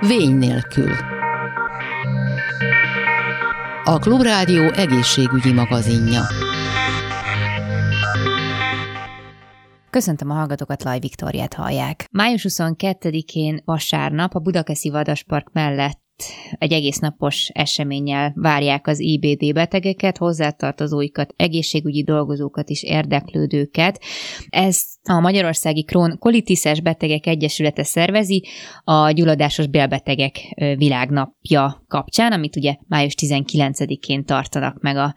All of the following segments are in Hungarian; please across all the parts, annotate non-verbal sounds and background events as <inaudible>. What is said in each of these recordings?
Vény nélkül. A Klubrádió egészségügyi magazinja. Köszöntöm a hallgatókat, Laj Viktoriát hallják. Május 22-én vasárnap a Budakeszi Vadaspark mellett egy egész napos eseménnyel várják az IBD betegeket, hozzátartozóikat, egészségügyi dolgozókat és érdeklődőket. Ez a Magyarországi Krón Kolitiszes Betegek Egyesülete szervezi a gyulladásos bélbetegek világnapja kapcsán, amit ugye május 19-én tartanak meg a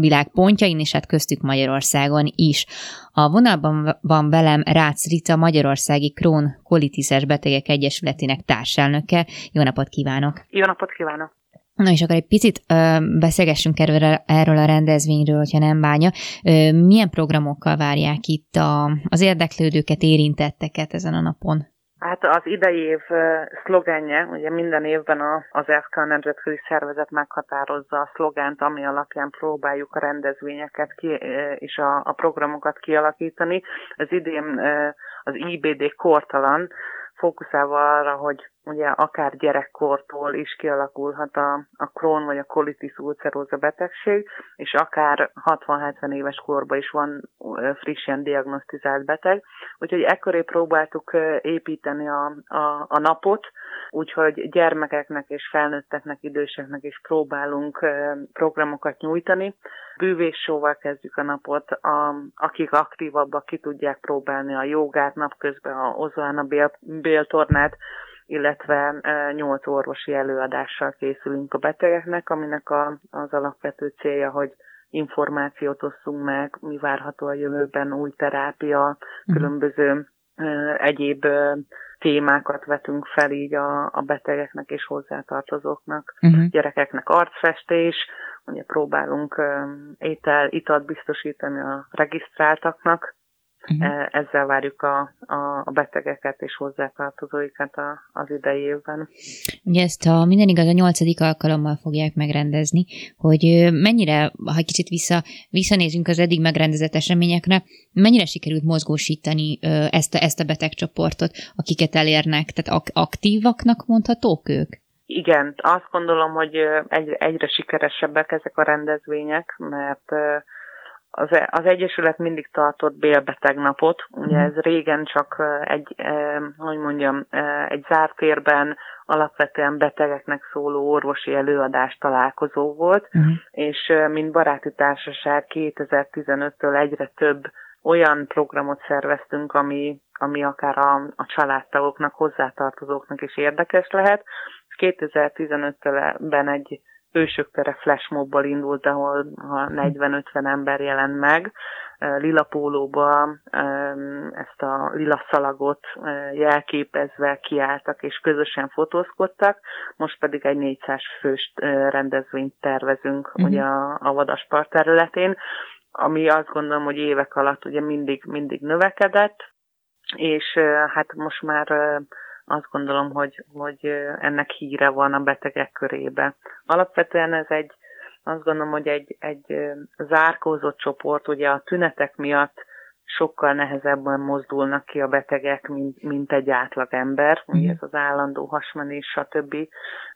világ pontjain, és hát köztük Magyarországon is. A vonalban van velem Rácz Rita, Magyarországi Krón Kolitiszes Betegek Egyesületének társelnöke. Jó napot kívánok! Jó napot kívánok! Na és akkor egy picit ö, beszélgessünk erről, erről a rendezvényről, hogyha nem bánja. Ö, milyen programokkal várják itt a, az érdeklődőket, érintetteket ezen a napon? Hát az idei év szlogenje, ugye minden évben a, az EFK a Nemzetközi Szervezet meghatározza a szlogánt, ami alapján próbáljuk a rendezvényeket ki, és a, a programokat kialakítani. Az idén az IBD kortalan, fókuszálva arra, hogy ugye akár gyerekkortól is kialakulhat a, a Crohn vagy a colitis ulceróza betegség, és akár 60-70 éves korban is van frissen diagnosztizált beteg. Úgyhogy ekköré próbáltuk építeni a, a, a napot, úgyhogy gyermekeknek és felnőtteknek, időseknek is próbálunk programokat nyújtani. Bűvéssóval kezdjük a napot, a, akik aktívabbak ki tudják próbálni a jogát napközben, a ozoána bél, béltornát, illetve nyolc orvosi előadással készülünk a betegeknek, aminek a, az alapvető célja, hogy információt osszunk meg, mi várható a jövőben, új terápia, uh-huh. különböző egyéb témákat vetünk fel így a, a betegeknek és hozzátartozóknak, uh-huh. gyerekeknek arcfestés, ugye próbálunk étel, italt biztosítani a regisztráltaknak, Uh-huh. Ezzel várjuk a, a, a betegeket és hozzátartozóikat a, az idei évben. Ugye ezt a minden igaz a nyolcadik alkalommal fogják megrendezni, hogy mennyire, ha kicsit vissza, visszanézünk az eddig megrendezett eseményekre, mennyire sikerült mozgósítani ezt a, ezt a betegcsoportot, akiket elérnek, tehát ak- aktívaknak mondhatók ők? Igen, azt gondolom, hogy egyre, egyre sikeresebbek ezek a rendezvények, mert az, az Egyesület mindig tartott bélbeteg napot, ugye mhm. ez régen csak egy, hogy mondjam, egy zárt térben alapvetően betegeknek szóló orvosi előadás találkozó volt, uh-huh. és mint baráti társaság 2015-től egyre több olyan programot szerveztünk, ami, ami akár a, a családtagoknak, hozzátartozóknak is érdekes lehet. 2015-ben egy Ősök tere flashmobbal indult, ahol 40-50 ember jelent meg, lila pólóba ezt a lila szalagot jelképezve kiálltak és közösen fotózkodtak, most pedig egy 400 fős rendezvényt tervezünk uh-huh. ugye a, a Vadaspart területén, ami azt gondolom, hogy évek alatt ugye mindig, mindig növekedett, és hát most már azt gondolom, hogy, hogy ennek híre van a betegek körébe. Alapvetően ez egy, azt gondolom, hogy egy, egy zárkózott csoport, ugye a tünetek miatt sokkal nehezebben mozdulnak ki a betegek, mint, mint egy átlag ember. Ugye ez az állandó hasmenés, stb.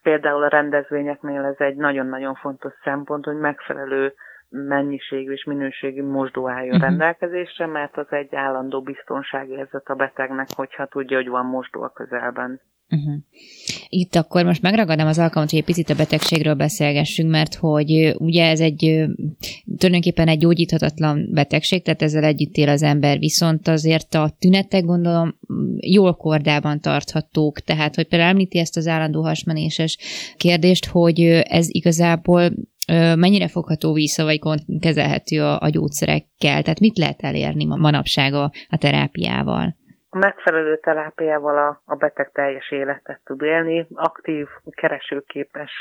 Például a rendezvényeknél ez egy nagyon-nagyon fontos szempont, hogy megfelelő mennyiségű és minőségű mosdó álljon uh-huh. rendelkezésre, mert az egy állandó biztonságérzet a betegnek, hogyha tudja, hogy van mosdó a közelben. Uh-huh. Itt akkor most megragadom az alkalmat, hogy egy picit a betegségről beszélgessünk, mert hogy ugye ez egy tulajdonképpen egy gyógyíthatatlan betegség, tehát ezzel együtt él az ember, viszont azért a tünetek gondolom jól kordában tarthatók, tehát hogy például említi ezt az állandó hasmenéses kérdést, hogy ez igazából mennyire fogható vissza, vagy kezelhető a, a gyógyszerekkel? Tehát mit lehet elérni manapság a, a terápiával? A megfelelő terápiával a, a beteg teljes életet tud élni, aktív, keresőképes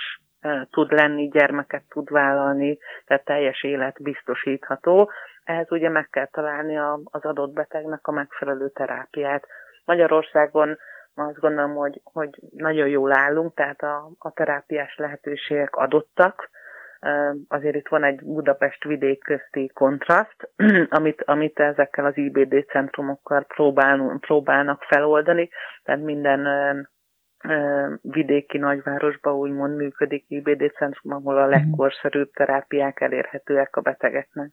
tud lenni, gyermeket tud vállalni, tehát teljes élet biztosítható. Ehhez ugye meg kell találni a, az adott betegnek a megfelelő terápiát. Magyarországon azt gondolom, hogy, hogy nagyon jól állunk, tehát a, a terápiás lehetőségek adottak, azért itt van egy Budapest vidék közti kontraszt, <clears throat> amit, amit ezekkel az IBD centrumokkal próbál, próbálnak feloldani, tehát minden vidéki nagyvárosban úgymond működik IBD centrum, ahol a mhm. legkorszerűbb terápiák elérhetőek a betegeknek.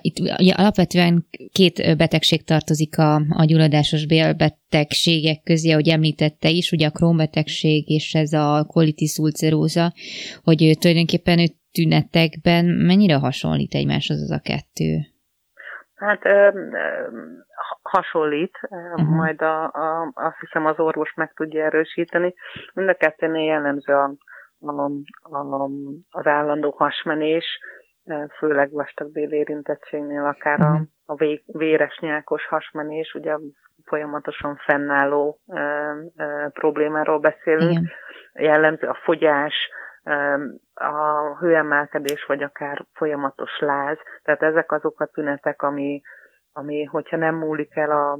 Itt ugye alapvetően két betegség tartozik a, a gyulladásos bélbetegségek közé, ahogy említette is, ugye a krónbetegség és ez a colitis ulceróza, hogy tulajdonképpen ő tünetekben mennyire hasonlít egymáshoz az a kettő? Hát ö, ö, hasonlít, uh-huh. majd a, a, azt hiszem az orvos meg tudja erősíteni. Mind a kettőnél jellemző a, a, a, az állandó hasmenés, főleg vastagbél érintettségnél akár a, mhm. a vé, véres nyákos hasmenés, ugye folyamatosan fennálló ö, ö, problémáról beszélünk. Igen. Jellemző a fogyás, ö, a hőemelkedés, vagy akár folyamatos láz. Tehát ezek azok a tünetek, ami, ami hogyha nem múlik el a,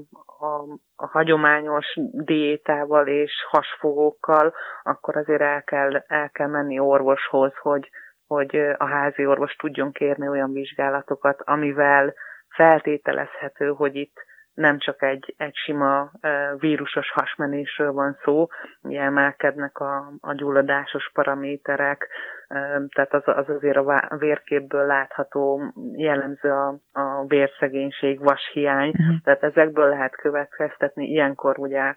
a, a hagyományos diétával és hasfogókkal, akkor azért el kell, el kell menni orvoshoz, hogy, hogy a házi orvos tudjon kérni olyan vizsgálatokat, amivel feltételezhető, hogy itt nem csak egy, egy sima vírusos hasmenésről van szó, ugye emelkednek a, a gyulladásos paraméterek, tehát az, az azért a vérképből látható jellemző a, a vérszegénység, vashiány, uh-huh. tehát ezekből lehet következtetni, ilyenkor ugye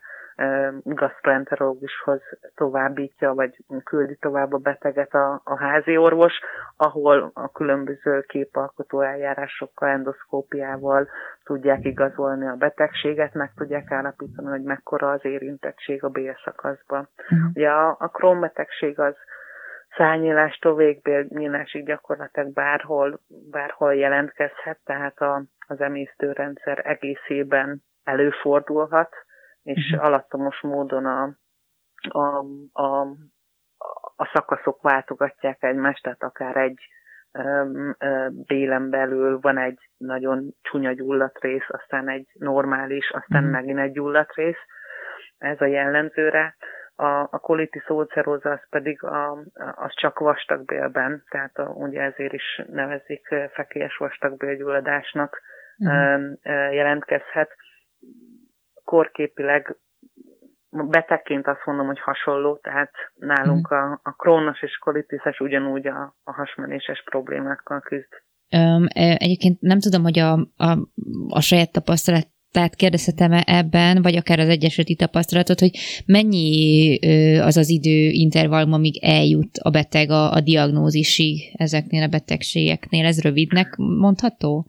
gastroenterológushoz továbbítja, vagy küldi tovább a beteget a, a házi orvos, ahol a különböző képalkotó eljárásokkal, endoszkópiával tudják igazolni a betegséget, meg tudják állapítani, hogy mekkora az érintettség a bélszakaszban. Uh-huh. Ugye a, a krónbetegség az szányílástól végbélnyílásig gyakorlatilag bárhol, bárhol jelentkezhet, tehát a, az emésztőrendszer egészében előfordulhat, és uh-huh. alattomos módon a, a, a, a szakaszok váltogatják egymást, tehát akár egy bélen belül van egy nagyon csúnya gyullatrész, aztán egy normális, aztán uh-huh. megint egy gyullatrész. Ez a jellemzőre. A, a colitis ulcerosa az pedig a, az csak vastagbélben, tehát a, ugye ezért is nevezik fekélyes vastagbélgyulladásnak uh-huh. jelentkezhet korképileg betegként azt mondom, hogy hasonló, tehát nálunk mm. a, a krónos és kolitiszes ugyanúgy a, a hasmenéses problémákkal küzd. Um, egyébként nem tudom, hogy a, a, a saját tapasztalat tehát kérdezhetem-e ebben, vagy akár az egyesületi tapasztalatot, hogy mennyi az az idő intervallum, amíg eljut a beteg a, a diagnózisig ezeknél a betegségeknél? Ez rövidnek mondható?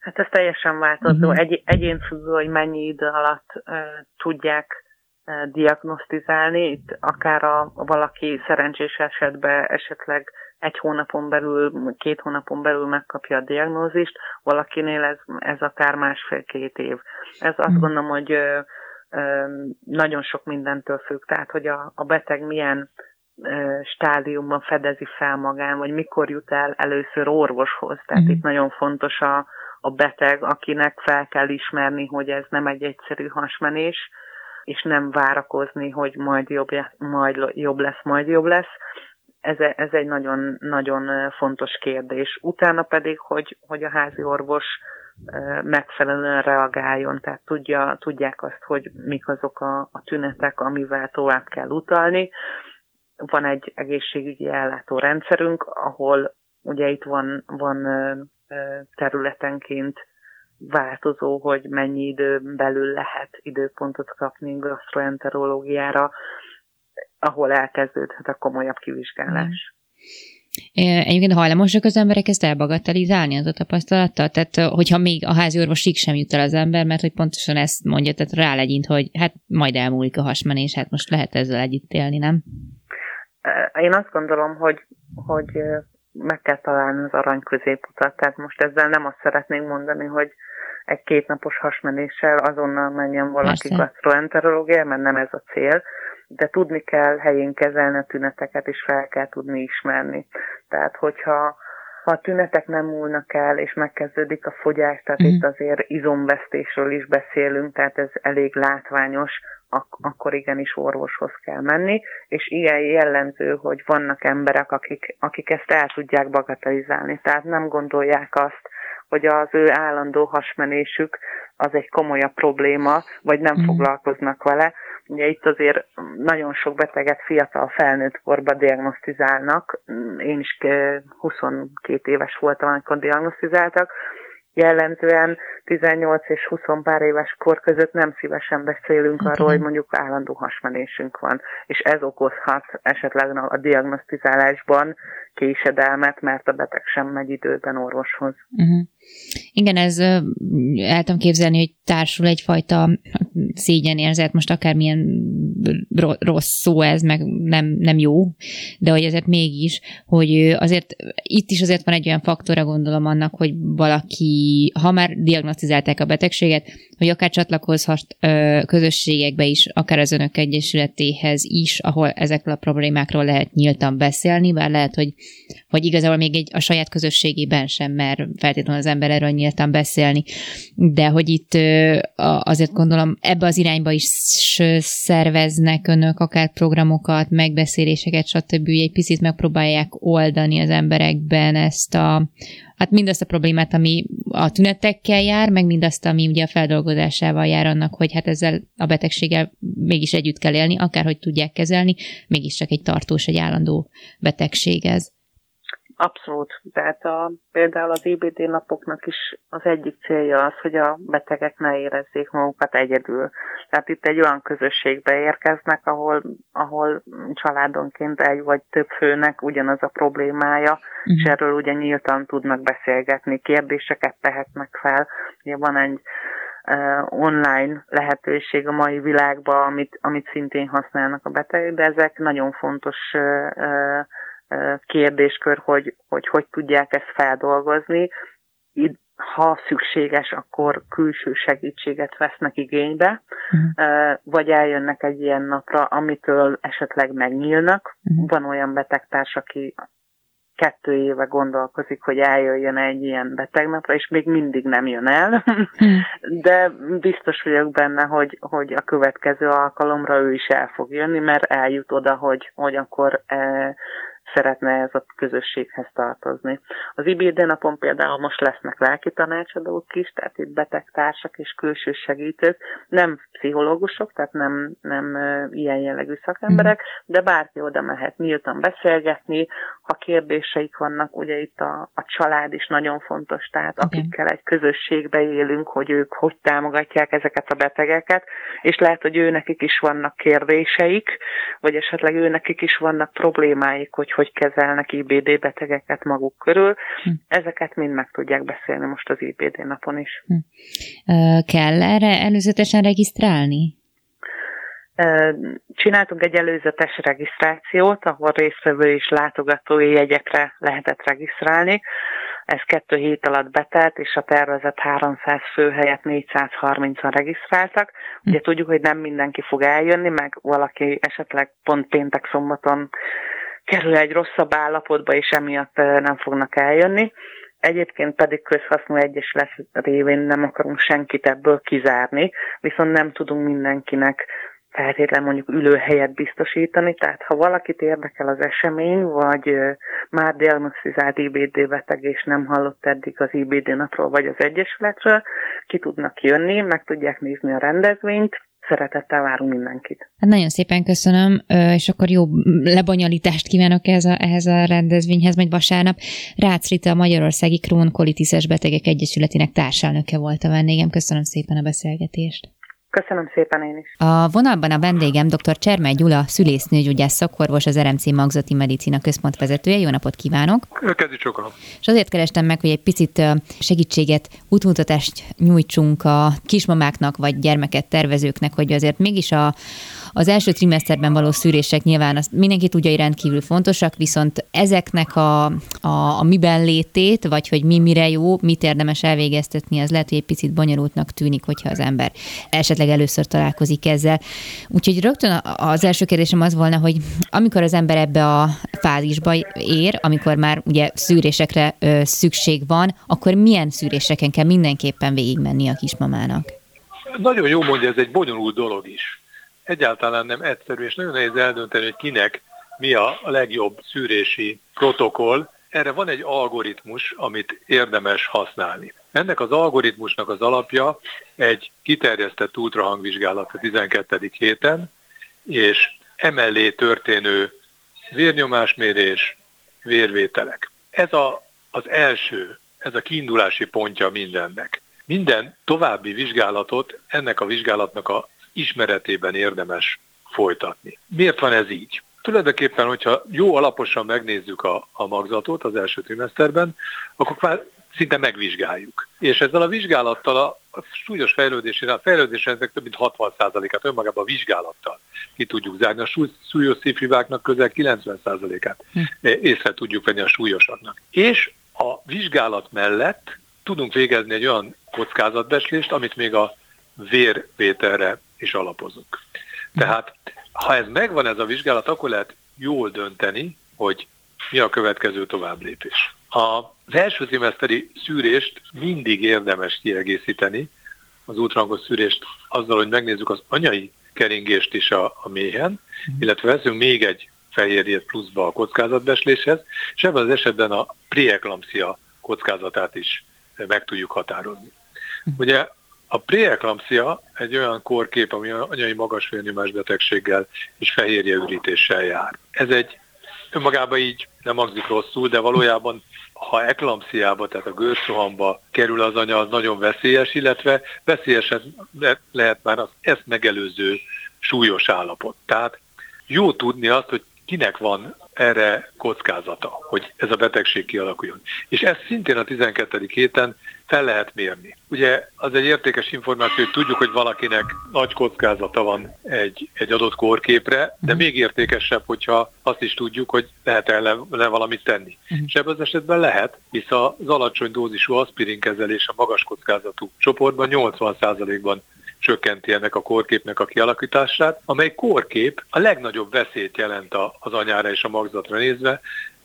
Hát ez teljesen változó. Uh-huh. Egy, egyénfüggő, hogy mennyi idő alatt uh, tudják uh, diagnosztizálni. Itt akár a, a valaki szerencsés esetben esetleg egy hónapon belül, két hónapon belül megkapja a diagnózist, valakinél ez, ez akár másfél-két év. Ez azt uh-huh. gondolom, hogy uh, nagyon sok mindentől függ, tehát hogy a, a beteg milyen stádiumban fedezi fel magán, vagy mikor jut el először orvoshoz. Tehát uh-huh. itt nagyon fontos a, a beteg, akinek fel kell ismerni, hogy ez nem egy egyszerű hasmenés, és nem várakozni, hogy majd jobb, majd jobb lesz, majd jobb lesz. Ez, ez egy nagyon, nagyon fontos kérdés. Utána pedig, hogy, hogy a házi orvos megfelelően reagáljon, tehát tudja, tudják azt, hogy mik azok a, a tünetek, amivel tovább kell utalni. Van egy egészségügyi ellátórendszerünk, ahol ugye itt van, van területenként változó, hogy mennyi időn belül lehet időpontot kapni gastroenterológiára, ahol elkezdődhet a komolyabb kivizsgálás. Egyébként hajlamosak az emberek ezt elbagatelizálni az a tapasztalattal? Tehát, hogyha még a házi orvosig sem jut el az ember, mert hogy pontosan ezt mondja, tehát rálegyint, hogy hát majd elmúlik a hasmenés, hát most lehet ezzel együtt élni, nem? Én azt gondolom, hogy, hogy meg kell találni az arany középutat. Tehát most ezzel nem azt szeretnénk mondani, hogy egy kétnapos hasmenéssel azonnal menjen valaki gastroenterológia, mert nem ez a cél, de tudni kell helyén kezelni a tüneteket, és fel kell tudni ismerni. Tehát, hogyha ha a tünetek nem múlnak el, és megkezdődik a fogyás, tehát uh-huh. itt azért izomvesztésről is beszélünk, tehát ez elég látványos, ak- akkor igenis orvoshoz kell menni, és ilyen jellemző, hogy vannak emberek, akik, akik ezt el tudják bagatelizálni, tehát nem gondolják azt, hogy az ő állandó hasmenésük az egy komolyabb probléma, vagy nem mm. foglalkoznak vele. Ugye itt azért nagyon sok beteget fiatal felnőtt korban diagnosztizálnak. Én is 22 éves voltam, amikor diagnosztizáltak, jellemzően 18 és 20 pár éves kor között nem szívesen beszélünk okay. arról, hogy mondjuk állandó hasmenésünk van, és ez okozhat esetleg a diagnosztizálásban késedelmet, mert a beteg sem megy időben orvoshoz. Uh-huh. Igen, ez el tudom képzelni, hogy társul egyfajta szégyenérzet, most akármilyen rossz szó ez, meg nem, nem jó, de hogy ezért mégis, hogy azért itt is azért van egy olyan faktora, gondolom annak, hogy valaki, ha már diagnosztizálták a betegséget, hogy akár csatlakozhat közösségekbe is, akár az önök egyesületéhez is, ahol ezekről a problémákról lehet nyíltan beszélni, bár lehet, hogy, hogy igazából még egy, a saját közösségében sem mer feltétlenül az ember erről nyíltan beszélni, de hogy itt azért gondolom ebbe az irányba is szerveznek önök akár programokat, megbeszéléseket, stb. egy picit megpróbálják oldani az emberekben ezt a, hát mindazt a problémát, ami a tünetekkel jár, meg mindazt, ami ugye a feldolgozásával jár annak, hogy hát ezzel a betegséggel mégis együtt kell élni, akárhogy tudják kezelni, mégiscsak egy tartós, egy állandó betegség ez. Abszolút. Tehát a, például az IBD napoknak is az egyik célja az, hogy a betegek ne érezzék magukat egyedül. Tehát itt egy olyan közösségbe érkeznek, ahol, ahol családonként egy vagy több főnek ugyanaz a problémája, uh-huh. és erről ugye nyíltan tudnak beszélgetni, kérdéseket tehetnek fel. Ugye van egy online lehetőség a mai világban, amit, amit szintén használnak a betegek, de ezek nagyon fontos uh, uh, kérdéskör, hogy, hogy hogy tudják ezt feldolgozni. Ha szükséges, akkor külső segítséget vesznek igénybe, uh-huh. vagy eljönnek egy ilyen napra, amitől esetleg megnyílnak. Uh-huh. Van olyan betegtárs, aki kettő éve gondolkozik, hogy eljöjjön egy ilyen betegnapra, és még mindig nem jön el, <laughs> de biztos vagyok benne, hogy, hogy a következő alkalomra ő is el fog jönni, mert eljut oda, hogy, hogy akkor eh, szeretne ez a közösséghez tartozni. Az IBD napon például most lesznek lelki tanácsadók is, tehát itt betegtársak és külső segítők, nem pszichológusok, tehát nem, nem ilyen jellegű szakemberek, de bárki oda mehet nyíltan beszélgetni, ha kérdéseik vannak, ugye itt a, a család is nagyon fontos, tehát akikkel egy közösségbe élünk, hogy ők hogy támogatják ezeket a betegeket, és lehet, hogy őnekik is vannak kérdéseik, vagy esetleg őnekik is vannak problémáik, hogy hogy kezelnek IBD betegeket maguk körül. Hm. Ezeket mind meg tudják beszélni most az IBD napon is. Hm. Kell erre előzetesen regisztrálni? Csináltunk egy előzetes regisztrációt, ahol résztvevő és látogatói jegyekre lehetett regisztrálni. Ez kettő hét alatt betelt, és a tervezett 300 fő helyett 430-an regisztráltak. Ugye hm. tudjuk, hogy nem mindenki fog eljönni, meg valaki esetleg pont péntek szombaton kerül egy rosszabb állapotba, és emiatt nem fognak eljönni. Egyébként pedig közhasznú egyesület révén nem akarunk senkit ebből kizárni, viszont nem tudunk mindenkinek feltétlenül mondjuk ülőhelyet biztosítani, tehát ha valakit érdekel az esemény, vagy már diagnosztizált IBD beteg és nem hallott eddig az IBD napról vagy az Egyesületről, ki tudnak jönni, meg tudják nézni a rendezvényt, szeretettel várunk mindenkit. Hát nagyon szépen köszönöm, és akkor jó lebonyolítást kívánok ehhez a, ehhez a rendezvényhez, majd vasárnap. Rácz Rita, a Magyarországi Krónkolitis Betegek Egyesületének társelnöke volt a vendégem. Köszönöm szépen a beszélgetést. Köszönöm szépen én is. A vonalban a vendégem dr. Csermely Gyula, szülésznőgyógyász szakorvos, az RMC Magzati Medicina Központ vezetője. Jó napot kívánok! Kezdj sokan! És azért kerestem meg, hogy egy picit segítséget, útmutatást nyújtsunk a kismamáknak vagy gyermeket tervezőknek, hogy azért mégis a, Az első trimeszterben való szűrések nyilván azt mindenki tudja, hogy rendkívül fontosak, viszont ezeknek a, a, a miben létét, vagy hogy mi mire jó, mit érdemes elvégeztetni, az lehet, hogy egy picit bonyolultnak tűnik, hogyha az ember esetleg először találkozik ezzel. Úgyhogy rögtön az első kérdésem az volna, hogy amikor az ember ebbe a fázisba ér, amikor már ugye szűrésekre ö, szükség van, akkor milyen szűréseken kell mindenképpen végigmenni a kismamának? Nagyon jó mondja, ez egy bonyolult dolog is. Egyáltalán nem egyszerű, és nagyon nehéz eldönteni, hogy kinek mi a legjobb szűrési protokoll. Erre van egy algoritmus, amit érdemes használni. Ennek az algoritmusnak az alapja egy kiterjesztett ultrahangvizsgálat a 12. héten, és emellé történő vérnyomásmérés, vérvételek. Ez a, az első, ez a kiindulási pontja mindennek. Minden további vizsgálatot ennek a vizsgálatnak a ismeretében érdemes folytatni. Miért van ez így? Tulajdonképpen, hogyha jó alaposan megnézzük a, a magzatot az első trimeszterben, akkor már szinte megvizsgáljuk. És ezzel a vizsgálattal a, a súlyos fejlődésére, a fejlődésrendszerek több mint 60%-át önmagában a vizsgálattal ki tudjuk zárni. A súly, súlyos szívhibáknak közel 90%-át hm. észre tudjuk venni a súlyosaknak. És a vizsgálat mellett tudunk végezni egy olyan kockázatbeslést, amit még a vérvételre is alapozunk. Tehát, ha ez megvan ez a vizsgálat, akkor lehet jól dönteni, hogy mi a következő tovább lépés. Az első trimeszteri szűrést mindig érdemes kiegészíteni, az ultrahangos szűrést azzal, hogy megnézzük az anyai keringést is a, a méhen, illetve veszünk még egy fehérjét pluszba a kockázatbesléshez, és ebben az esetben a preeklampsia kockázatát is meg tudjuk határozni. Ugye a preeklampsia egy olyan kórkép, ami anyai magas vérnyomás betegséggel és fehérjeürítéssel jár. Ez egy önmagában így nem hangzik rosszul, de valójában ha eklampsziába, tehát a gőzsuhamba kerül az anya, az nagyon veszélyes, illetve veszélyes lehet már az ezt megelőző súlyos állapot. Tehát jó tudni azt, hogy kinek van erre kockázata, hogy ez a betegség kialakuljon. És ezt szintén a 12. héten fel lehet mérni. Ugye az egy értékes információ, hogy tudjuk, hogy valakinek nagy kockázata van egy, egy adott kórképre, de még értékesebb, hogyha azt is tudjuk, hogy lehet ellen le valamit tenni. Uh-huh. És ebben az esetben lehet, hisz az alacsony dózisú aspirin kezelés a magas kockázatú csoportban 80%-ban csökkenti ennek a kórképnek a kialakítását, amely kórkép a legnagyobb veszélyt jelent az anyára és a magzatra nézve,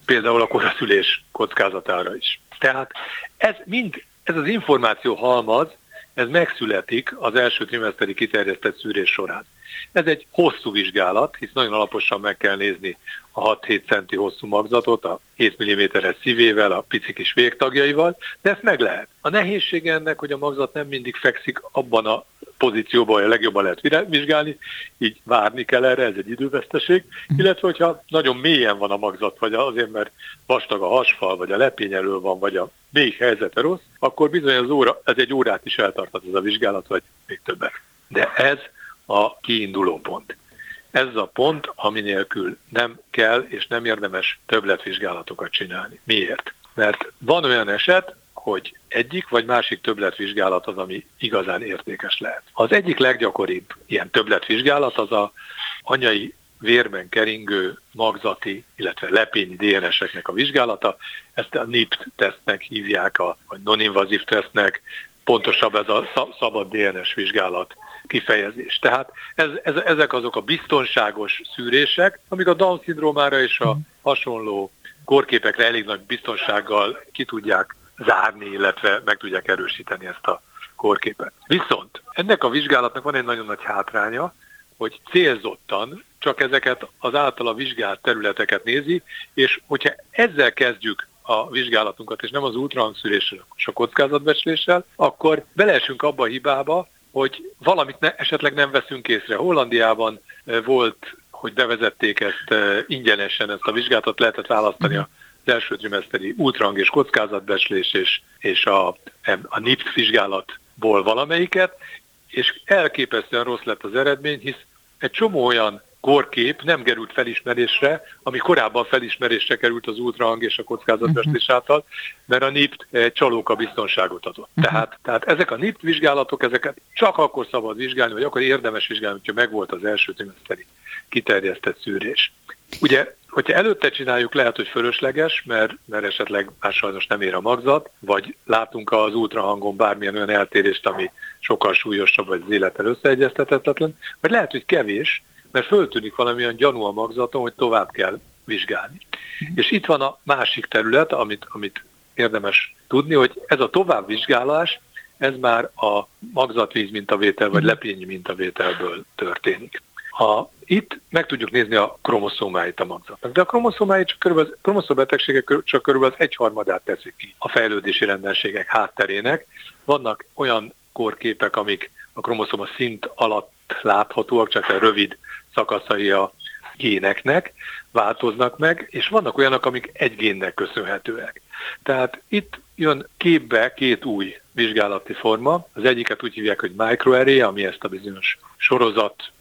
például a koraszülés kockázatára is. Tehát ez mind, ez az információ halmaz, ez megszületik az első trimeszteri kiterjesztett szűrés során. Ez egy hosszú vizsgálat, hisz nagyon alaposan meg kell nézni a 6-7 centi hosszú magzatot, a 7 mm-es szívével, a pici kis végtagjaival, de ezt meg lehet. A nehézsége ennek, hogy a magzat nem mindig fekszik abban a pozícióban, a legjobban lehet vizsgálni, így várni kell erre, ez egy időveszteség, illetve hogyha nagyon mélyen van a magzat, vagy azért, mert vastag a hasfal, vagy a lepény elől van, vagy a még helyzete rossz, akkor bizony az óra, ez egy órát is eltarthat ez a vizsgálat, vagy még többet. De ez a kiinduló pont. Ez a pont, ami nélkül nem kell és nem érdemes többletvizsgálatokat csinálni. Miért? Mert van olyan eset, hogy egyik vagy másik többletvizsgálat az, ami igazán értékes lehet. Az egyik leggyakoribb ilyen többletvizsgálat az a anyai vérben keringő magzati, illetve lepényi DNS-eknek a vizsgálata. Ezt a NIPT tesztnek hívják, a, vagy non-invazív tesztnek, pontosabb ez a szabad DNS vizsgálat kifejezés. Tehát ez, ez, ezek azok a biztonságos szűrések, amik a Down-szindrómára és a hasonló korképekre elég nagy biztonsággal ki tudják zárni, illetve meg tudják erősíteni ezt a korképet. Viszont ennek a vizsgálatnak van egy nagyon nagy hátránya, hogy célzottan csak ezeket az általa vizsgált területeket nézi, és hogyha ezzel kezdjük a vizsgálatunkat, és nem az ultrahangszűréssel és a kockázatbecsléssel, akkor beleesünk abba a hibába, hogy valamit ne, esetleg nem veszünk észre. Hollandiában eh, volt, hogy bevezették ezt eh, ingyenesen, ezt a vizsgálatot lehetett választani a az első trimeszteri ultrang és kockázatbeslés és, és a, a NIPS vizsgálatból valamelyiket, és elképesztően rossz lett az eredmény, hisz egy csomó olyan korkép nem került felismerésre, ami korábban felismerésre került az ultrahang és a kockázatbestés uh-huh. által, mert a NIPT csalóka biztonságot adott. Uh-huh. Tehát, tehát ezek a NIPT vizsgálatok, ezeket csak akkor szabad vizsgálni, vagy akkor érdemes vizsgálni, hogyha megvolt az első trimeszteri kiterjesztett szűrés. Ugye, hogyha előtte csináljuk, lehet, hogy fölösleges, mert, mert esetleg már sajnos nem ér a magzat, vagy látunk az ultrahangon bármilyen olyan eltérést, ami sokkal súlyosabb, vagy az élettel összeegyeztetetlen, vagy lehet, hogy kevés, mert föltűnik valamilyen gyanú a magzaton, hogy tovább kell vizsgálni. Mm. És itt van a másik terület, amit, amit érdemes tudni, hogy ez a továbbvizsgálás, ez már a magzatvíz mintavétel vagy mhm. lepényi mintavételből történik. Ha itt meg tudjuk nézni a kromoszómáit a magzatnak, de a kromoszómáit csak körülbelül, kromoszóbetegségek csak körülbelül egyharmadát teszik ki a fejlődési rendelségek hátterének. Vannak olyan korképek, amik a kromoszoma szint alatt láthatóak, csak egy rövid szakaszai a géneknek változnak meg, és vannak olyanok, amik egy génnek köszönhetőek. Tehát itt jön képbe két új vizsgálati forma. Az egyiket úgy hívják, hogy microarray, ami ezt a bizonyos sorozat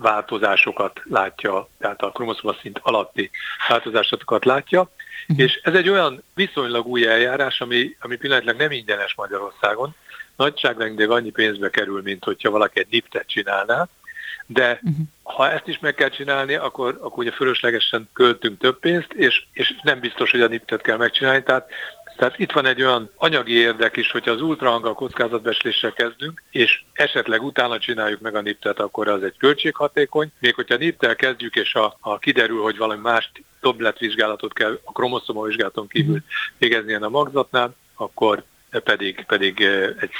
változásokat látja, tehát a kromoszoma szint alatti változásokat látja, uh-huh. és ez egy olyan viszonylag új eljárás, ami, ami pillanatlag nem ingyenes Magyarországon, nagyságrendileg annyi pénzbe kerül, mint hogyha valaki egy niptet csinálná, de uh-huh. ha ezt is meg kell csinálni, akkor, akkor ugye fölöslegesen költünk több pénzt, és, és nem biztos, hogy a niptet kell megcsinálni, tehát tehát itt van egy olyan anyagi érdek is, hogyha az ultrahanggal kockázatbesléssel kezdünk, és esetleg utána csináljuk meg a niptet, akkor az egy költséghatékony. Még hogyha niptel kezdjük, és ha, ha kiderül, hogy valami más többletvizsgálatot kell a kromoszoma vizsgálaton kívül mhm. végezni a magzatnál, akkor pedig, pedig eh, egy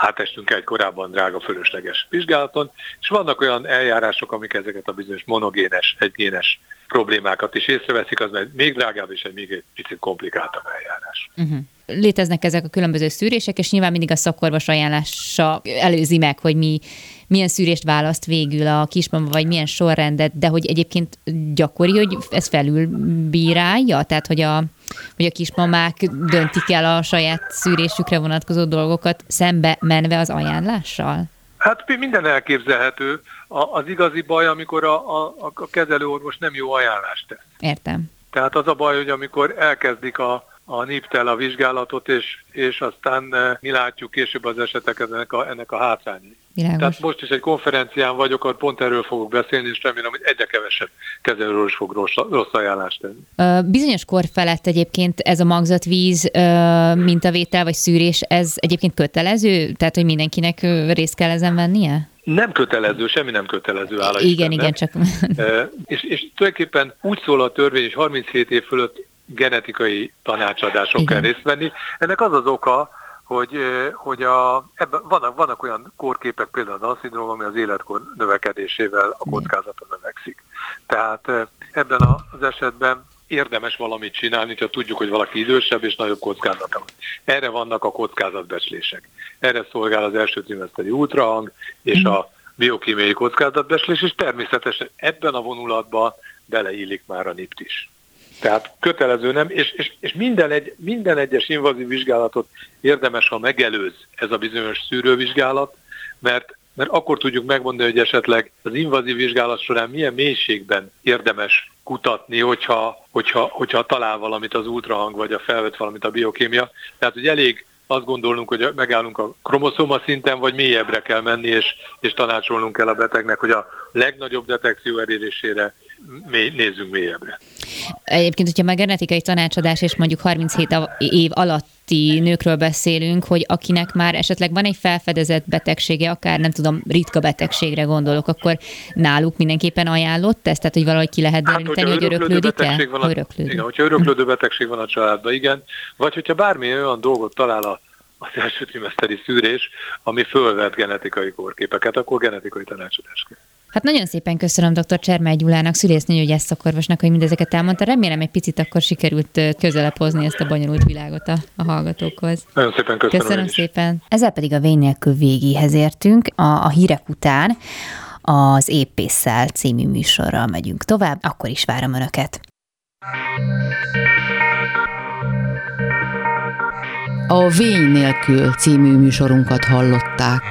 átestünk egy korábban drága fölösleges vizsgálaton, és vannak olyan eljárások, amik ezeket a bizonyos monogénes, egygénes problémákat is észreveszik, az még drágább és egy még egy picit komplikáltabb eljárás. Uh-huh. Léteznek ezek a különböző szűrések, és nyilván mindig a szakorvos ajánlása előzi meg, hogy mi milyen szűrést választ végül a kismama, vagy milyen sorrendet, de hogy egyébként gyakori, hogy ez felül bírálja, tehát hogy a, hogy a kismamák döntik el a saját szűrésükre vonatkozó dolgokat szembe menve az ajánlással? Hát minden elképzelhető. A, az igazi baj, amikor a, a, a kezelőorvos nem jó ajánlást tesz. Értem. Tehát az a baj, hogy amikor elkezdik a, a NIPTEL a vizsgálatot, és, és aztán eh, mi látjuk később az esetek ennek a, ennek a hátrányai. Világos. Tehát most is egy konferencián vagyok, ahol pont erről fogok beszélni, és remélem, hogy egyre kevesebb kezelőről is fog rossz, rossz ajánlást tenni. Bizonyos kor felett egyébként ez a magzatvíz mintavétel vagy szűrés, ez egyébként kötelező? Tehát, hogy mindenkinek részt kell ezen vennie? Nem kötelező, semmi nem kötelező áll. Igen, igen, csak... és, és tulajdonképpen úgy szól a törvény, hogy 37 év fölött genetikai tanácsadások kell részt venni. Ennek az az oka, hogy, hogy a, ebben vannak, vannak olyan kórképek, például a Down ami az életkor növekedésével a kockázata növekszik. Tehát ebben az esetben érdemes valamit csinálni, ha tudjuk, hogy valaki idősebb és nagyobb kockázata van. Erre vannak a kockázatbecslések. Erre szolgál az első trimeszteri ultrahang és a biokémiai kockázatbecslés, és természetesen ebben a vonulatban beleillik már a NIPT is. Tehát kötelező nem, és, és, és minden, egy, minden egyes invazív vizsgálatot érdemes, ha megelőz ez a bizonyos szűrővizsgálat, mert, mert akkor tudjuk megmondani, hogy esetleg az invazív vizsgálat során milyen mélységben érdemes kutatni, hogyha, hogyha, hogyha talál valamit az ultrahang, vagy a felvett valamit a biokémia. Tehát, hogy elég azt gondolnunk, hogy megállunk a kromoszoma szinten, vagy mélyebbre kell menni, és, és tanácsolnunk kell a betegnek, hogy a legnagyobb detekció elérésére mély, nézzünk mélyebbre. Egyébként, hogyha már genetikai tanácsadás, és mondjuk 37 év alatti nőkről beszélünk, hogy akinek már esetleg van egy felfedezett betegsége, akár nem tudom, ritka betegségre gondolok, akkor náluk mindenképpen ajánlott ezt, tehát hogy valahogy ki lehet hát, deríteni, hogy öröklődik-e? Van a, öröklődik. Igen, hogyha öröklődő betegség van a családban, igen, vagy hogyha bármilyen olyan dolgot talál a az első trimeszteri szűrés, ami fölvett genetikai kórképeket, akkor genetikai tanácsadás kell. Hát nagyon szépen köszönöm dr. Csermály Gyulának, szülésznőgyógyász szakorvosnak, hogy mindezeket elmondta. Remélem egy picit akkor sikerült közelebb hozni ezt a bonyolult világot a, a hallgatókhoz. Nagyon szépen köszönöm. Köszönöm szépen. Ezzel pedig a vény végéhez értünk. A, a hírek után az Épésszel című műsorral megyünk tovább, akkor is várom Önöket. A Vény nélkül című műsorunkat hallották.